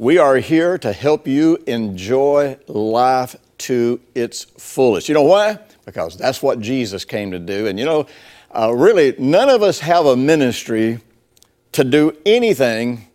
We are here to help you enjoy life to its fullest. You know why? Because that's what Jesus came to do. And you know, uh, really, none of us have a ministry to do anything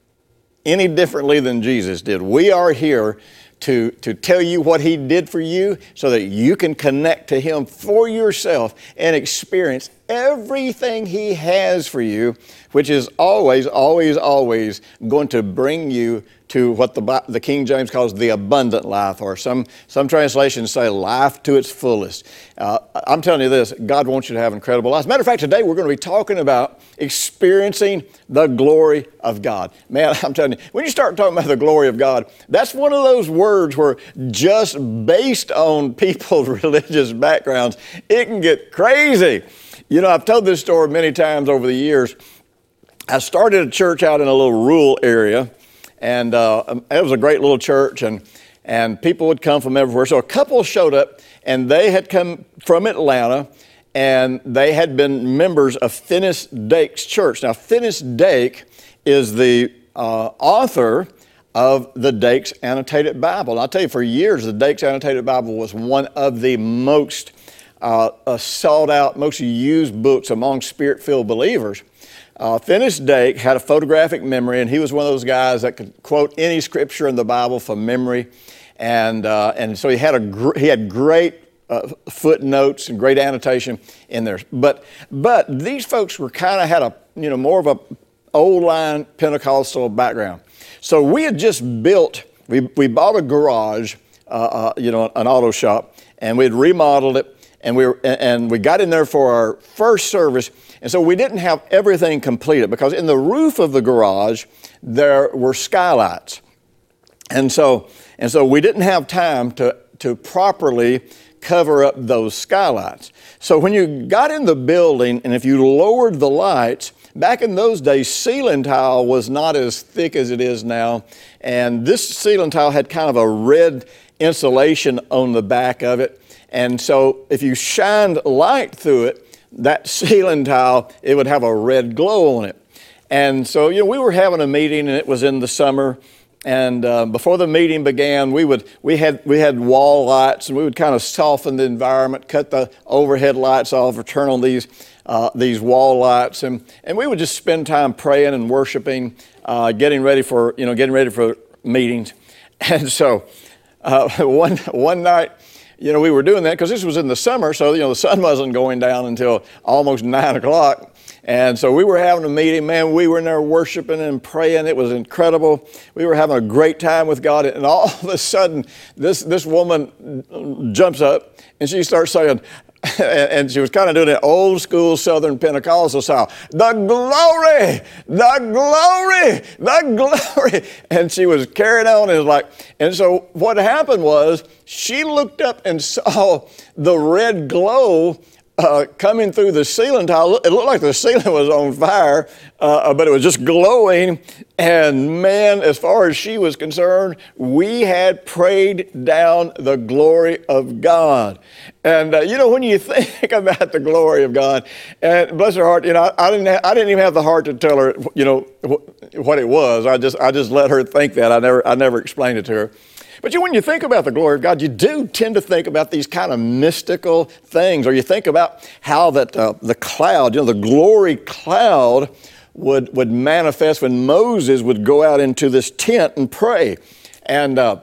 any differently than Jesus did. We are here to, to tell you what He did for you so that you can connect to Him for yourself and experience everything He has for you, which is always, always, always going to bring you to what the, the King James calls the abundant life, or some, some translations say life to its fullest. Uh, I'm telling you this God wants you to have incredible life. Matter of fact, today we're going to be talking about experiencing the glory of God. Man, I'm telling you, when you start talking about the glory of God, that's one of those words where just based on people's religious backgrounds, it can get crazy. You know, I've told this story many times over the years. I started a church out in a little rural area, and uh, it was a great little church, and, and people would come from everywhere. So a couple showed up, and they had come from Atlanta, and they had been members of Finis Dake's church. Now, Finis Dake is the uh, author of the Dake's Annotated Bible. And I'll tell you, for years, the Dake's Annotated Bible was one of the most uh, uh, sought out, most used books among spirit filled believers. Uh, Finis Dake had a photographic memory, and he was one of those guys that could quote any scripture in the Bible from memory. And, uh, and so he had, a gr- he had great uh, footnotes and great annotation in there. But, but these folks were kind of had a, you know, more of a old line Pentecostal background. So we had just built, we, we bought a garage, uh, uh, you know, an auto shop, and we had remodeled it and we, were, and we got in there for our first service. And so we didn't have everything completed because in the roof of the garage, there were skylights. And so, and so we didn't have time to, to properly cover up those skylights. So when you got in the building and if you lowered the lights, back in those days, ceiling tile was not as thick as it is now. And this ceiling tile had kind of a red insulation on the back of it. And so if you shined light through it, that ceiling tile, it would have a red glow on it. And so, you know, we were having a meeting and it was in the summer. And uh, before the meeting began, we, would, we, had, we had wall lights and we would kind of soften the environment, cut the overhead lights off, or turn on these, uh, these wall lights. And, and we would just spend time praying and worshiping, uh, getting ready for, you know, getting ready for meetings. And so uh, one, one night, you know, we were doing that because this was in the summer, so, you know, the sun wasn't going down until almost nine o'clock. And so we were having a meeting, man. We were in there worshiping and praying. It was incredible. We were having a great time with God. And all of a sudden, this, this woman jumps up and she starts saying, and she was kind of doing it old school Southern Pentecostal style. The glory, the glory, the glory. And she was carrying on and like, and so what happened was she looked up and saw the red glow uh, coming through the ceiling tile. It looked like the ceiling was on fire, uh, but it was just glowing. And man, as far as she was concerned, we had prayed down the glory of God. And uh, you know, when you think about the glory of God, and bless her heart, you know, I, I didn't, I didn't even have the heart to tell her, you know, wh- what it was. I just, I just let her think that. I never, I never explained it to her. But you, when you think about the glory of God, you do tend to think about these kind of mystical things, or you think about how that uh, the cloud, you know, the glory cloud would, would manifest when Moses would go out into this tent and pray. And uh,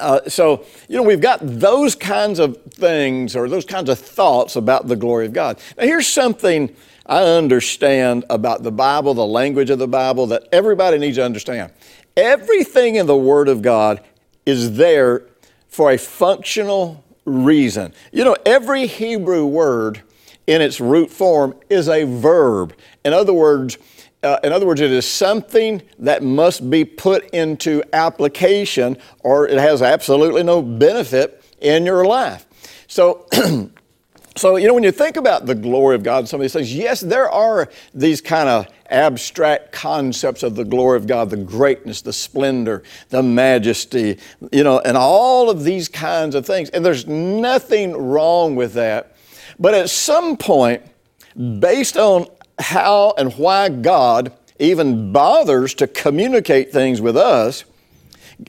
uh, so, you know, we've got those kinds of things or those kinds of thoughts about the glory of God. Now, here's something I understand about the Bible, the language of the Bible, that everybody needs to understand. Everything in the Word of God is there for a functional reason. You know, every Hebrew word in its root form is a verb. In other words, uh, in other words, it is something that must be put into application or it has absolutely no benefit in your life. So, so you know, when you think about the glory of God, some of these things, yes, there are these kind of abstract concepts of the glory of God, the greatness, the splendor, the majesty, you know, and all of these kinds of things. And there's nothing wrong with that. But at some point, based on how and why God even bothers to communicate things with us,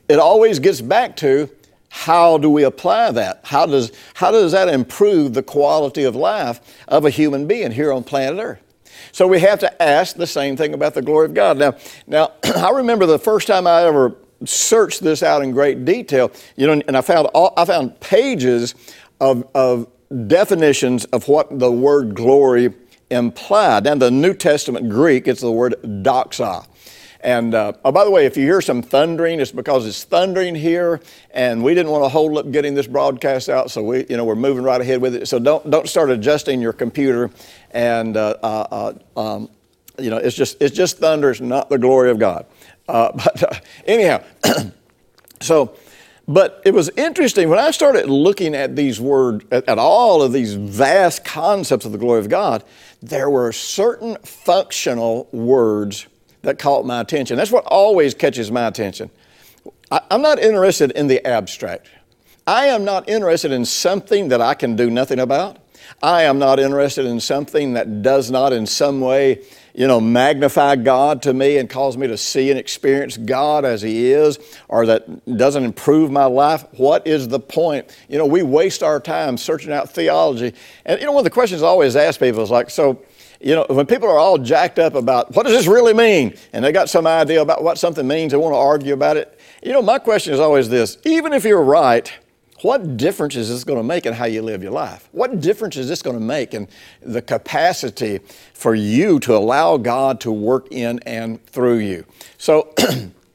it always gets back to how do we apply that? How does, how does that improve the quality of life of a human being here on planet Earth? So we have to ask the same thing about the glory of God. Now, now I remember the first time I ever searched this out in great detail, you know, and I found all, I found pages of, of definitions of what the word glory implied. And the New Testament Greek, it's the word doxa. And uh, oh, by the way, if you hear some thundering, it's because it's thundering here, and we didn't want to hold up getting this broadcast out, so we, you know, we're moving right ahead with it. So don't don't start adjusting your computer, and uh, uh, uh um, you know, it's just it's just thunder. It's not the glory of God. Uh, but uh, anyhow, so but it was interesting when I started looking at these words, at, at, all of these vast concepts of the glory of God, there were certain functional words that caught my attention. That's what always catches my attention. I, I'm not interested in the abstract. I am not interested in something that I can do nothing about. I am not interested in something that does not in some way you know, magnify God to me and cause me to see and experience God as He is, or that doesn't improve my life, what is the point? You know, we waste our time searching out theology. And, you know, one of the questions I always ask people is like, so, you know, when people are all jacked up about what does this really mean, and they got some idea about what something means, they want to argue about it. You know, my question is always this even if you're right, what difference is this going to make in how you live your life? What difference is this going to make in the capacity for you to allow God to work in and through you? So,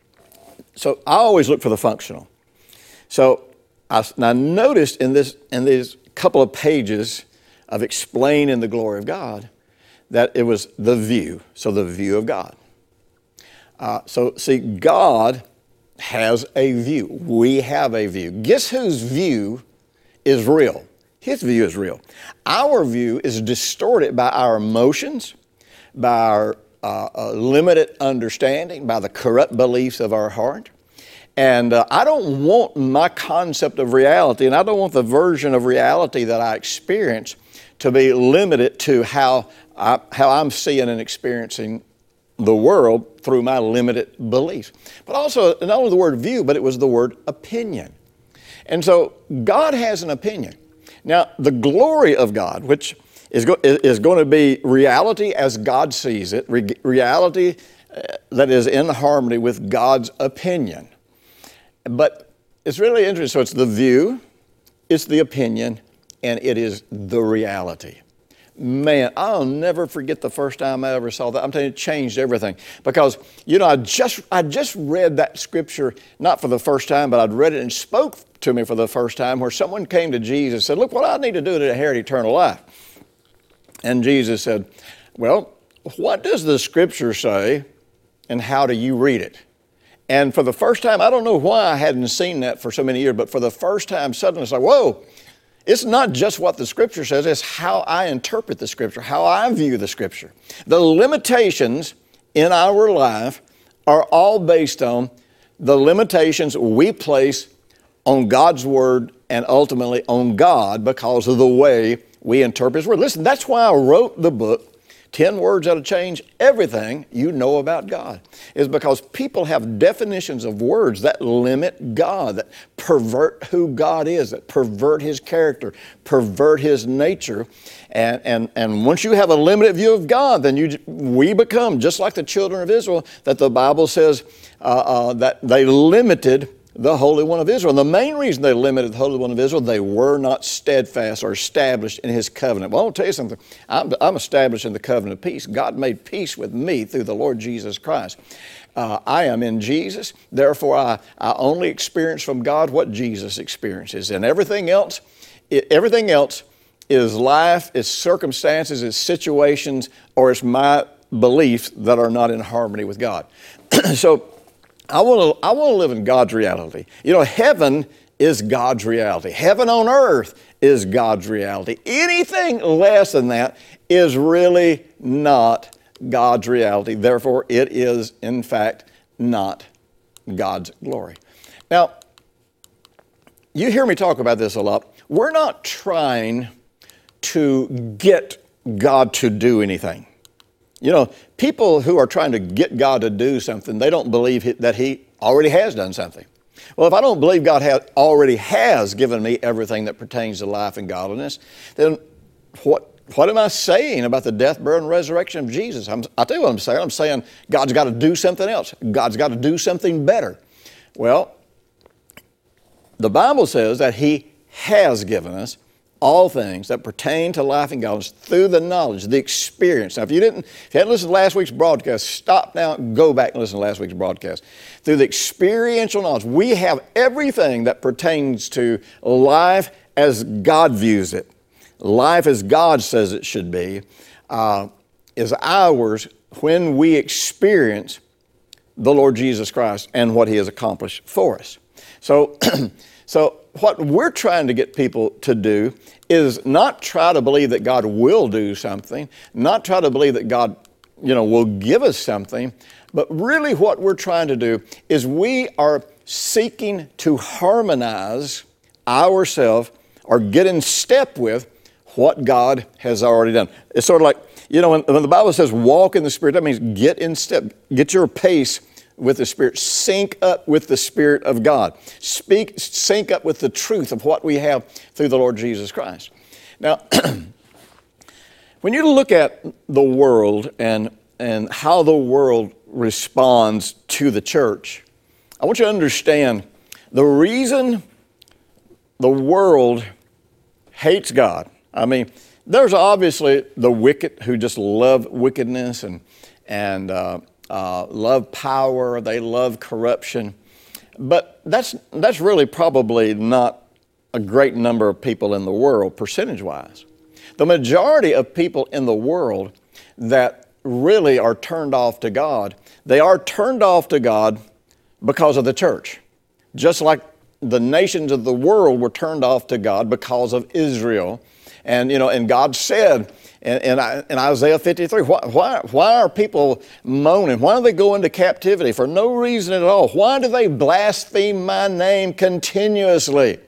so I always look for the functional. So I, I noticed in this in these couple of pages of explaining the glory of God that it was the view. So the view of God. Uh, so see, God has a view. We have a view. Guess whose view is real? His view is real. Our view is distorted by our emotions, by our uh, uh, limited understanding, by the corrupt beliefs of our heart. And uh, I don't want my concept of reality, and I don't want the version of reality that I experience to be limited to how, I, how I'm seeing and experiencing the world through my limited beliefs. But also, not only the word view, but it was the word opinion. And so, God has an opinion. Now, the glory of God, which is, go- is going to be reality as God sees it, re- reality uh, that is in harmony with God's opinion. But it's really interesting. So, it's the view, it's the opinion, and it is the reality. Man, I'll never forget the first time I ever saw that. I'm telling you, it changed everything. Because, you know, I just, I just read that scripture, not for the first time, but I'd read it and spoke to me for the first time, where someone came to Jesus and said, Look, what I need to do to inherit eternal life. And Jesus said, Well, what does the scripture say, and how do you read it? And for the first time, I don't know why I hadn't seen that for so many years, but for the first time, suddenly it's like, Whoa, it's not just what the Scripture says, it's how I interpret the Scripture, how I view the Scripture. The limitations in our life are all based on the limitations we place on God's Word and ultimately on God because of the way we interpret His Word. Listen, that's why I wrote the book 10 words that'll change everything you know about God is because people have definitions of words that limit God, that pervert who God is, that pervert His character, pervert His nature. And, and, and once you have a limited view of God, then you, we become just like the children of Israel, that the Bible says uh, uh, that they limited the Holy One of Israel. And the main reason they limited the Holy One of Israel, they were not steadfast or established in His covenant. Well, I'll tell you something. I'm, I'm established in the covenant of peace. God made peace with me through the Lord Jesus Christ. Uh, I am in Jesus, therefore I, I only experience from God what Jesus experiences. And everything else, it, everything else is life, is circumstances, is situations, or it's my beliefs that are not in harmony with God. so I want to I want to live in God's reality. You know, heaven is God's reality. Heaven on earth is God's reality. Anything less than that is really not God's reality. Therefore, it is in fact not God's glory. Now, you hear me talk about this a lot. We're not trying to get God to do anything. You know, people who are trying to get God to do something, they don't believe that He already has done something. Well, if I don't believe God has, already has given me everything that pertains to life and godliness, then what, what am I saying about the death, burial, and resurrection of Jesus? I'm, I'll tell you what I'm saying. I'm saying God's got to do something else. God's got to do something better. Well, the Bible says that He has given us all things that pertain to life and godliness through the knowledge, the experience. Now, if you didn't, if you hadn't listened to last week's broadcast, stop now, go back and listen to last week's broadcast. Through the experiential knowledge, we have everything that pertains to life as God views it, life as God says it should be, uh, is ours when we experience the Lord Jesus Christ and what He has accomplished for us. So, so what we're trying to get people to do is not try to believe that God will do something, not try to believe that God, you know, will give us something, but really what we're trying to do is we are seeking to harmonize ourselves or get in step with what God has already done. It's sort of like, you know, when, when the Bible says walk in the Spirit, that means get in step, get your pace with the Spirit, sync up with the Spirit of God, speak, sync up with the truth of what we have through the Lord Jesus Christ. Now, when you look at the world and, and how the world responds to the church, I want you to understand the reason the world hates God. I mean, there's obviously the wicked who just love wickedness and, and uh, uh, love power, they love corruption. But that's, that's really probably not a great number of people in the world, percentage wise. The majority of people in the world that really are turned off to God, they are turned off to God because of the church. Just like the nations of the world were turned off to God because of Israel. And, you know, and God said, in, in, in Isaiah 53. Why, why, why are people moaning? Why do they go into captivity? For no reason at all. Why do they blaspheme my name continuously?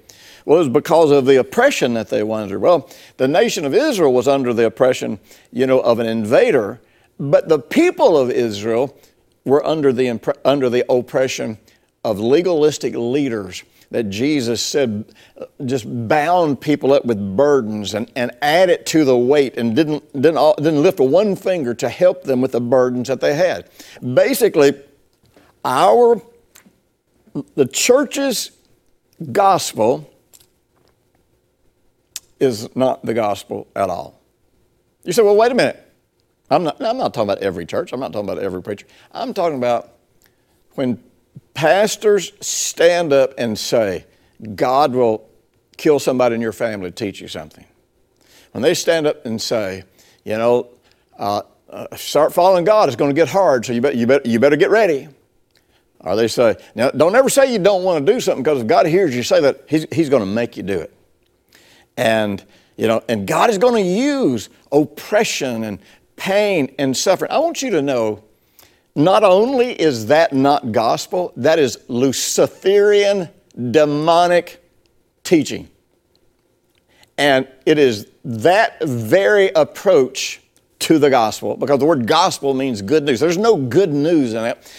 Well, it was because of the oppression that they went under. Well, the nation of Israel was under the oppression, you know, of an invader, but the people of Israel were under the, under the oppression of legalistic leaders that Jesus said just bound people up with burdens and, and added to the weight and didn't, didn't, didn't lift one finger to help them with the burdens that they had. Basically, our, the church's gospel is not the gospel at all. You say, well, wait a minute. I'm not, I'm not talking about every church. I'm not talking about every preacher. I'm talking about when pastors stand up and say, God will kill somebody in your family to teach you something. When they stand up and say, you know, uh, uh, start following God, it's going to get hard, so you, bet, you, bet, you better get ready. Or they say, now don't ever say you don't want to do something because if God hears you say that, He's, he's going to make you do it. And, you know, and God is going to use oppression and pain and suffering. I want you to know not only is that not gospel, that is Luciferian demonic teaching. And it is that very approach to the gospel, because the word gospel means good news. There's no good news in it.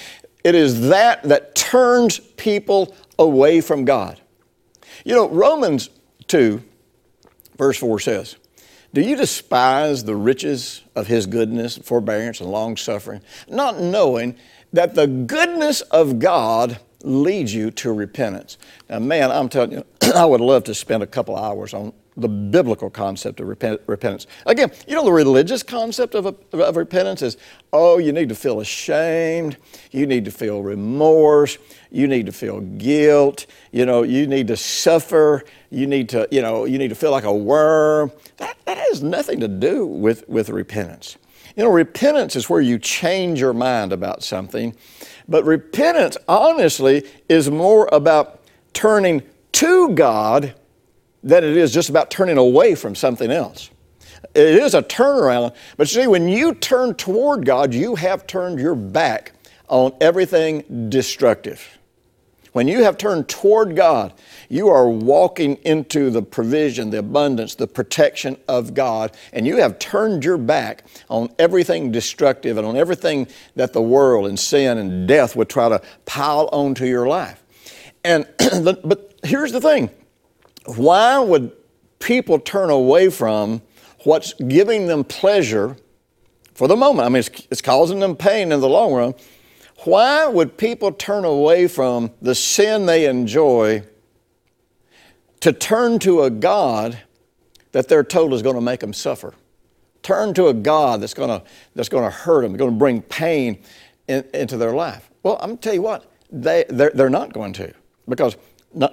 It is that that turns people away from God. You know, Romans 2, verse 4 says, do you despise the riches of his goodness, forbearance, and long suffering, not knowing that the goodness of God leads you to repentance? Now, man, I'm telling you, I would love to spend a couple hours on the biblical concept of repent, repentance. Again, you know, the religious concept of, of repentance is oh, you need to feel ashamed, you need to feel remorse, you need to feel guilt, you know, you need to suffer, you need to, you know, you need to feel like a worm. That, that has nothing to do with, with repentance. You know, repentance is where you change your mind about something, but repentance, honestly, is more about turning to God than it is just about turning away from something else. It is a turnaround, but see, when you turn toward God, you have turned your back on everything destructive. When you have turned toward God, you are walking into the provision, the abundance, the protection of God, and you have turned your back on everything destructive and on everything that the world and sin and death would try to pile onto your life. And but here's the thing: why would people turn away from what's giving them pleasure for the moment? I mean, it's, it's causing them pain in the long run why would people turn away from the sin they enjoy to turn to a God that they're told is going to make them suffer? Turn to a God that's going to, that's going to hurt them, going to bring pain in, into their life. Well, I'm going to tell you what, they, they're, they're not going to. Because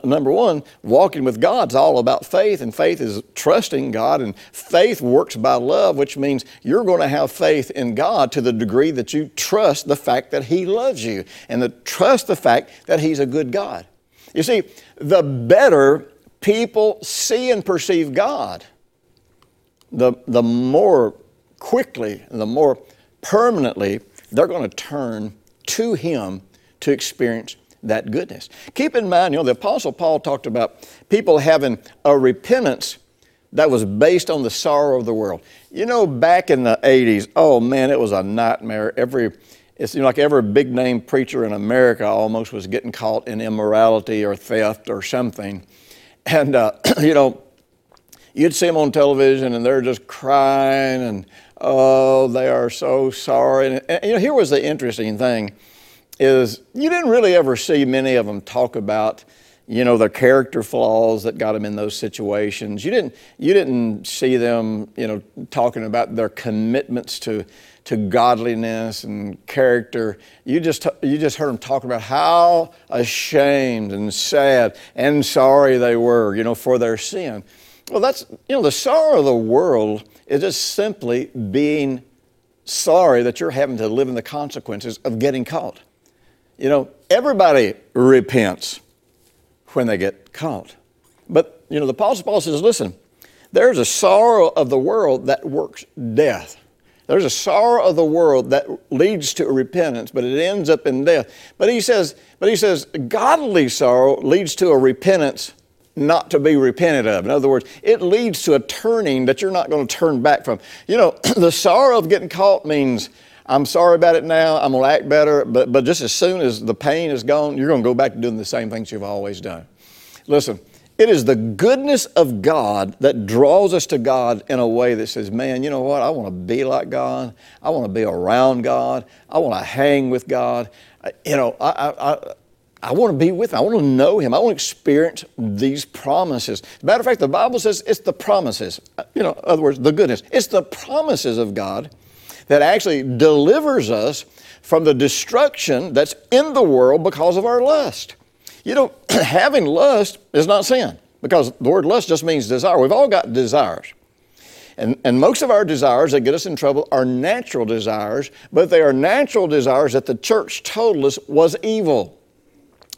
number one, walking with God's all about faith, and faith is trusting God, and faith works by love, which means you're going to have faith in God to the degree that you trust the fact that He loves you and the, trust the fact that He's a good God. You see, the better people see and perceive God, the, the more quickly and the more permanently they're going to turn to Him to experience that goodness. Keep in mind, you know, the Apostle Paul talked about people having a repentance that was based on the sorrow of the world. You know, back in the 80s, oh man, it was a nightmare. Every, it seemed like every big name preacher in America almost was getting caught in immorality or theft or something. And, uh, you know, you'd see them on television and they're just crying and, oh, they are so sorry. And, and you know, here was the interesting thing is you didn't really ever see many of them talk about you know their character flaws that got them in those situations. You didn't you didn't see them you know talking about their commitments to to godliness and character. You just you just heard them talking about how ashamed and sad and sorry they were you know for their sin. Well that's you know the sorrow of the world is just simply being sorry that you're having to live in the consequences of getting caught you know, everybody repents when they get caught. But, you know, the Apostle Paul says, listen, there's a sorrow of the world that works death. There's a sorrow of the world that leads to repentance, but it ends up in death. But he says, but he says, godly sorrow leads to a repentance not to be repented of. In other words, it leads to a turning that you're not going to turn back from. You know, the sorrow of getting caught means I'm sorry about it now. I'm going to act better. But, but just as soon as the pain is gone, you're going to go back to doing the same things you've always done. Listen, it is the goodness of God that draws us to God in a way that says, man, you know what? I want to be like God. I want to be around God. I want to hang with God. You know, I, I, I I want to be with him. I want to know him. I want to experience these promises. Matter of fact, the Bible says it's the promises. You know, in other words, the goodness. It's the promises of God that actually delivers us from the destruction that's in the world because of our lust. You know, having lust is not sin because the word lust just means desire. We've all got desires. And, and most of our desires that get us in trouble are natural desires, but they are natural desires that the church told us was evil.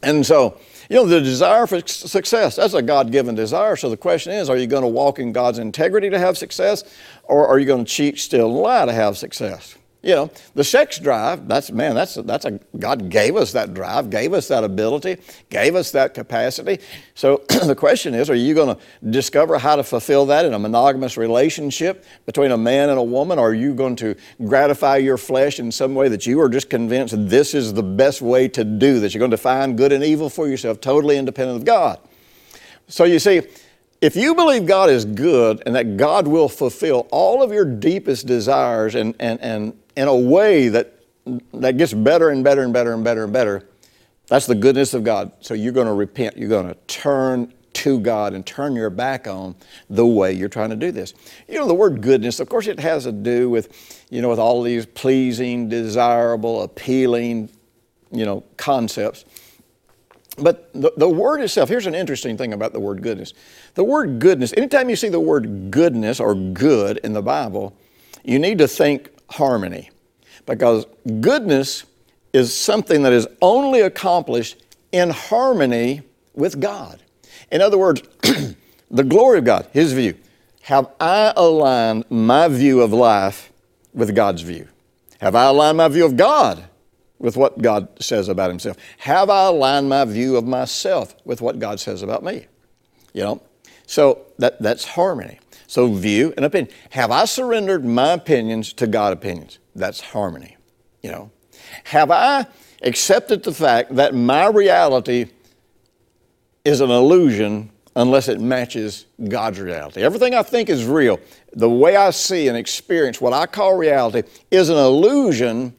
And so, you know, the desire for success, that's a God given desire. So the question is are you going to walk in God's integrity to have success, or are you going to cheat, steal, and lie to have success? You know, the sex drive, that's, man, that's, that's a, God gave us that drive, gave us that ability, gave us that capacity. So the question is, are you going to discover how to fulfill that in a monogamous relationship between a man and a woman? Or are you going to gratify your flesh in some way that you are just convinced this is the best way to do this? You're going to find good and evil for yourself, totally independent of God. So you see, if you believe God is good and that God will fulfill all of your deepest desires and, and, and in a way that, that gets better and better and better and better and better, that's the goodness of God. So you're going to repent. You're going to turn to God and turn your back on the way you're trying to do this. You know, the word goodness, of course, it has to do with, you know, with all these pleasing, desirable, appealing, you know, concepts. But the, the word itself, here's an interesting thing about the word goodness. The word goodness, anytime you see the word goodness or good in the Bible, you need to think harmony because goodness is something that is only accomplished in harmony with God. In other words, the glory of God, His view. Have I aligned my view of life with God's view? Have I aligned my view of God with what God says about Himself? Have I aligned my view of myself with what God says about me? You know? So that, that's harmony. So view and opinion. Have I surrendered my opinions to God opinions? That's harmony. You know? Have I accepted the fact that my reality is an illusion unless it matches God's reality. Everything I think is real, the way I see and experience what I call reality, is an illusion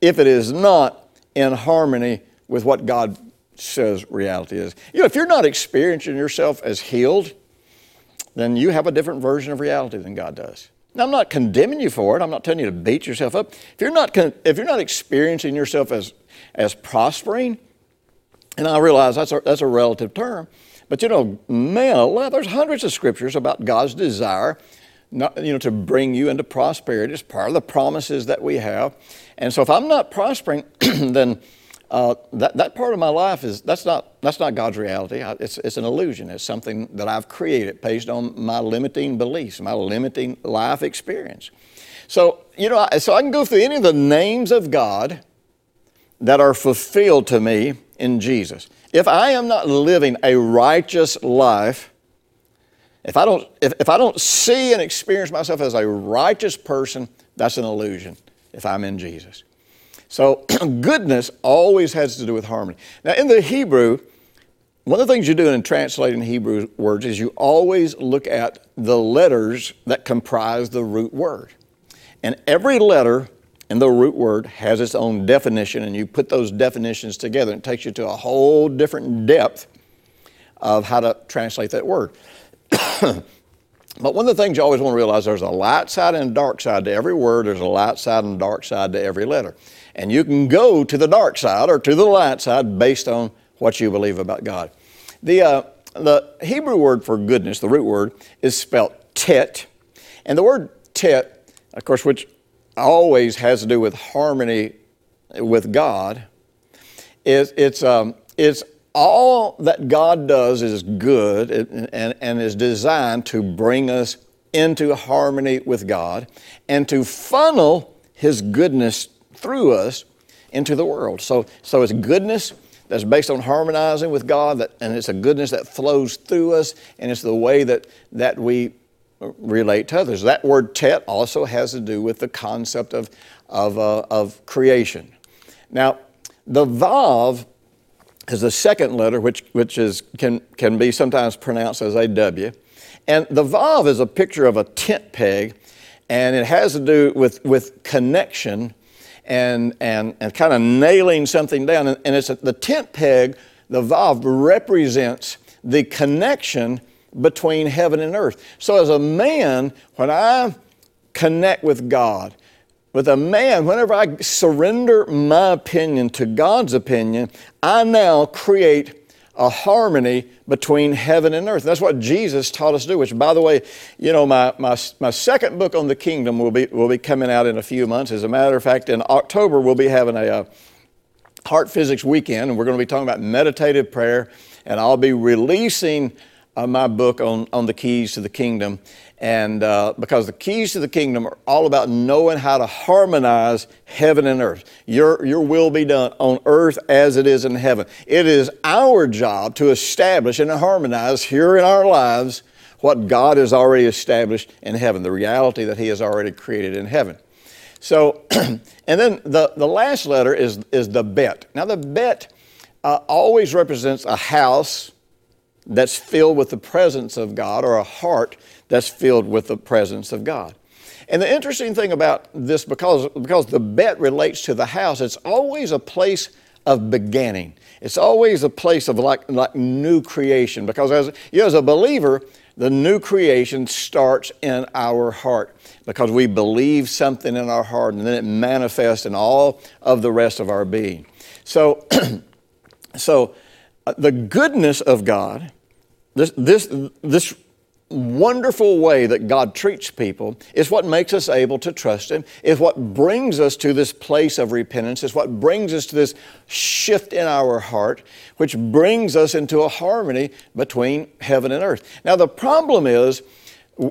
if it is not in harmony with what God says reality is. You know, if you're not experiencing yourself as healed, then you have a different version of reality than God does. Now, I'm not condemning you for it. I'm not telling you to beat yourself up. If you're not, if you're not experiencing yourself as, as prospering, and I realize that's a, that's a relative term, but you know, man, there's hundreds of scriptures about God's desire not, you know, to bring you into prosperity. It's part of the promises that we have. And so if I'm not prospering, then uh, that, that part of my life is that's not that's not God's reality. It's, it's an illusion. It's something that I've created based on my limiting beliefs, my limiting life experience. So you know, so I can go through any of the names of God that are fulfilled to me in Jesus. If I am not living a righteous life, if I don't, if, if I don't see and experience myself as a righteous person, that's an illusion if I'm in Jesus. So goodness always has to do with harmony. Now in the Hebrew, one of the things you do in translating Hebrew words is you always look at the letters that comprise the root word. And every letter and the root word has its own definition, and you put those definitions together, and it takes you to a whole different depth of how to translate that word. but one of the things you always want to realize there's a light side and a dark side to every word, there's a light side and a dark side to every letter. And you can go to the dark side or to the light side based on what you believe about God. The, uh, the Hebrew word for goodness, the root word, is spelled tet. And the word tet, of course, which always has to do with harmony with God. is it's, um, it's all that God does is good and, and is designed to bring us into harmony with God and to funnel His goodness through us into the world. So, so it's goodness that's based on harmonizing with God, that, and it's a goodness that flows through us, and it's the way that, that we relate to others. That word tet also has to do with the concept of, of, uh, of creation. Now, the vav is the second letter, which, which is, can, can be sometimes pronounced as a W. And the vav is a picture of a tent peg, and it has to do with, with connection and, and, and kind of nailing something down. And, and it's a, the tent peg, the vav, represents the connection between heaven and earth. So, as a man, when I connect with God, with a man, whenever I surrender my opinion to God's opinion, I now create a harmony between heaven and earth. That's what Jesus taught us to do, which, by the way, you know, my, my, my second book on the kingdom will be, will be coming out in a few months. As a matter of fact, in October, we'll be having a, a uh, heart physics weekend, and we're going to be talking about meditative prayer, and I'll be releasing uh, my book on, on the keys to the kingdom. And uh, because the keys to the kingdom are all about knowing how to harmonize heaven and earth. Your, your will be done on earth as it is in heaven. It is our job to establish and harmonize here in our lives what God has already established in heaven, the reality that He has already created in heaven. So, and then the, the last letter is, is the bet. Now, the bet uh, always represents a house that's filled with the presence of God or a heart that's filled with the presence of God. And the interesting thing about this, because, because the bet relates to the house, it's always a place of beginning. It's always a place of like, like new creation. Because as, you know, as a believer, the new creation starts in our heart because we believe something in our heart and then it manifests in all of the rest of our being. So, so uh, the goodness of God this, this, this wonderful way that God treats people is what makes us able to trust Him, is what brings us to this place of repentance, is what brings us to this shift in our heart, which brings us into a harmony between heaven and earth. Now, the problem is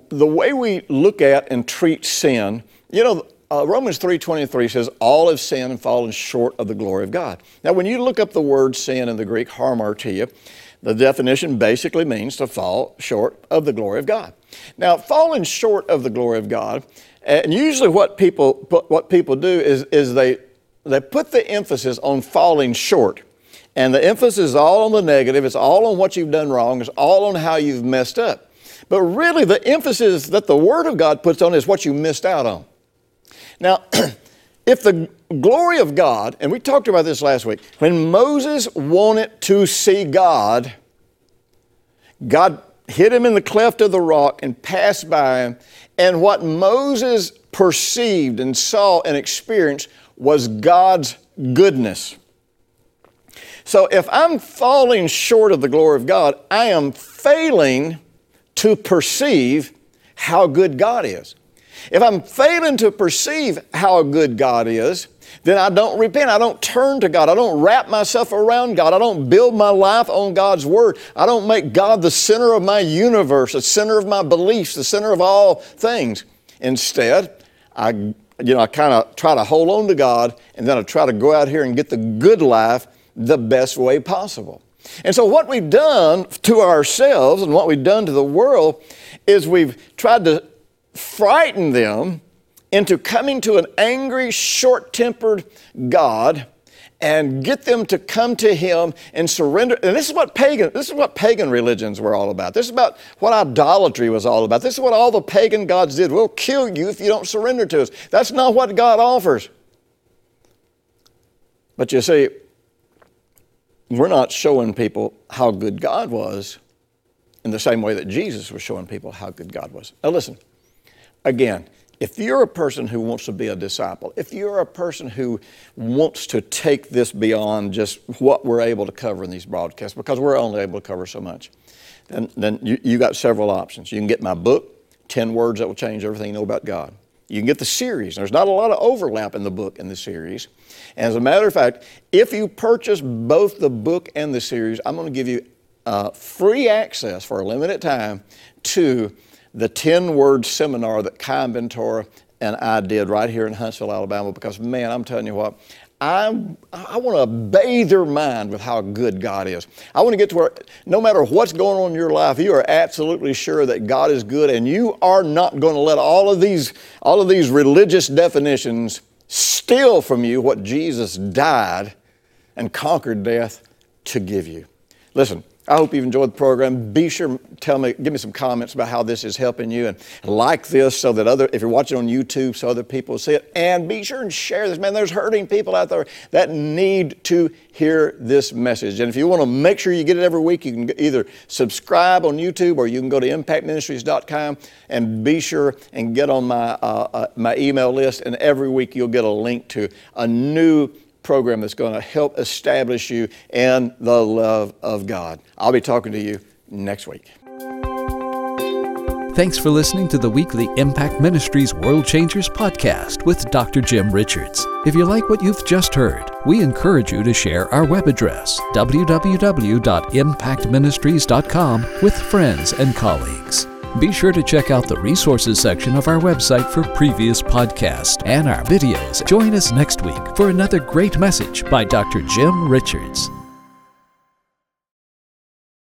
the way we look at and treat sin, you know, uh, Romans 3.23 says, all have sinned and fallen short of the glory of God. Now, when you look up the word sin in the Greek, hamartia, the definition basically means to fall short of the glory of God. Now, falling short of the glory of God, and usually what people, what people do is, is they, they put the emphasis on falling short. And the emphasis is all on the negative, it's all on what you've done wrong, it's all on how you've messed up. But really, the emphasis that the Word of God puts on is what you missed out on. Now, if the glory of God, and we talked about this last week, when Moses wanted to see God, God hit him in the cleft of the rock and passed by him. And what Moses perceived and saw and experienced was God's goodness. So if I'm falling short of the glory of God, I am failing to perceive how good God is. If I'm failing to perceive how good God is, then I don't repent. I don't turn to God. I don't wrap myself around God. I don't build my life on God's Word. I don't make God the center of my universe, the center of my beliefs, the center of all things. Instead, I, you know, I kind of try to hold on to God and then I try to go out here and get the good life the best way possible. And so, what we've done to ourselves and what we've done to the world is we've tried to frighten them into coming to an angry, short tempered God and get them to come to him and surrender. And this is what pagan this is what pagan religions were all about. This is about what idolatry was all about. This is what all the pagan gods did. We'll kill you if you don't surrender to us. That's not what god offers. But you see we're not showing people how good god was in the same way that jesus was showing people how good god was. Now listen again if you're a person who wants to be a disciple, if you're a person who wants to take this beyond just what we're able to cover in these broadcasts, because we're only able to cover so much, then, then you, you got several options. You can get my book, 10 Words That Will Change Everything You Know About God. You can get the series. There's not a lot of overlap in the book and the series. And as a matter of fact, if you purchase both the book and the series, I'm going to give you uh, free access for a limited time to the 10 word seminar that Kai Ventura and I did right here in Huntsville, Alabama, because man, I'm telling you what, I, I want to bathe your mind with how good God is. I want to get to where no matter what's going on in your life, you are absolutely sure that God is good and you are not going to let all of these, all of these religious definitions steal from you what Jesus died and conquered death to give you. Listen, I hope you've enjoyed the program. Be sure tell me, give me some comments about how this is helping you, and like this so that other, if you're watching on YouTube, so other people see it. And be sure and share this. Man, there's hurting people out there that need to hear this message. And if you want to make sure you get it every week, you can either subscribe on YouTube or you can go to impactministries.com and be sure and get on my uh, uh, my email list. And every week you'll get a link to a new program that's going to help establish you in the love of God. I'll be talking to you next week. Thanks for listening to the weekly Impact Ministries World Changers podcast with Dr. Jim Richards. If you like what you've just heard, we encourage you to share our web address, www.impactministries.com, with friends and colleagues. Be sure to check out the resources section of our website for previous podcasts and our videos. Join us next week for another great message by Dr. Jim Richards.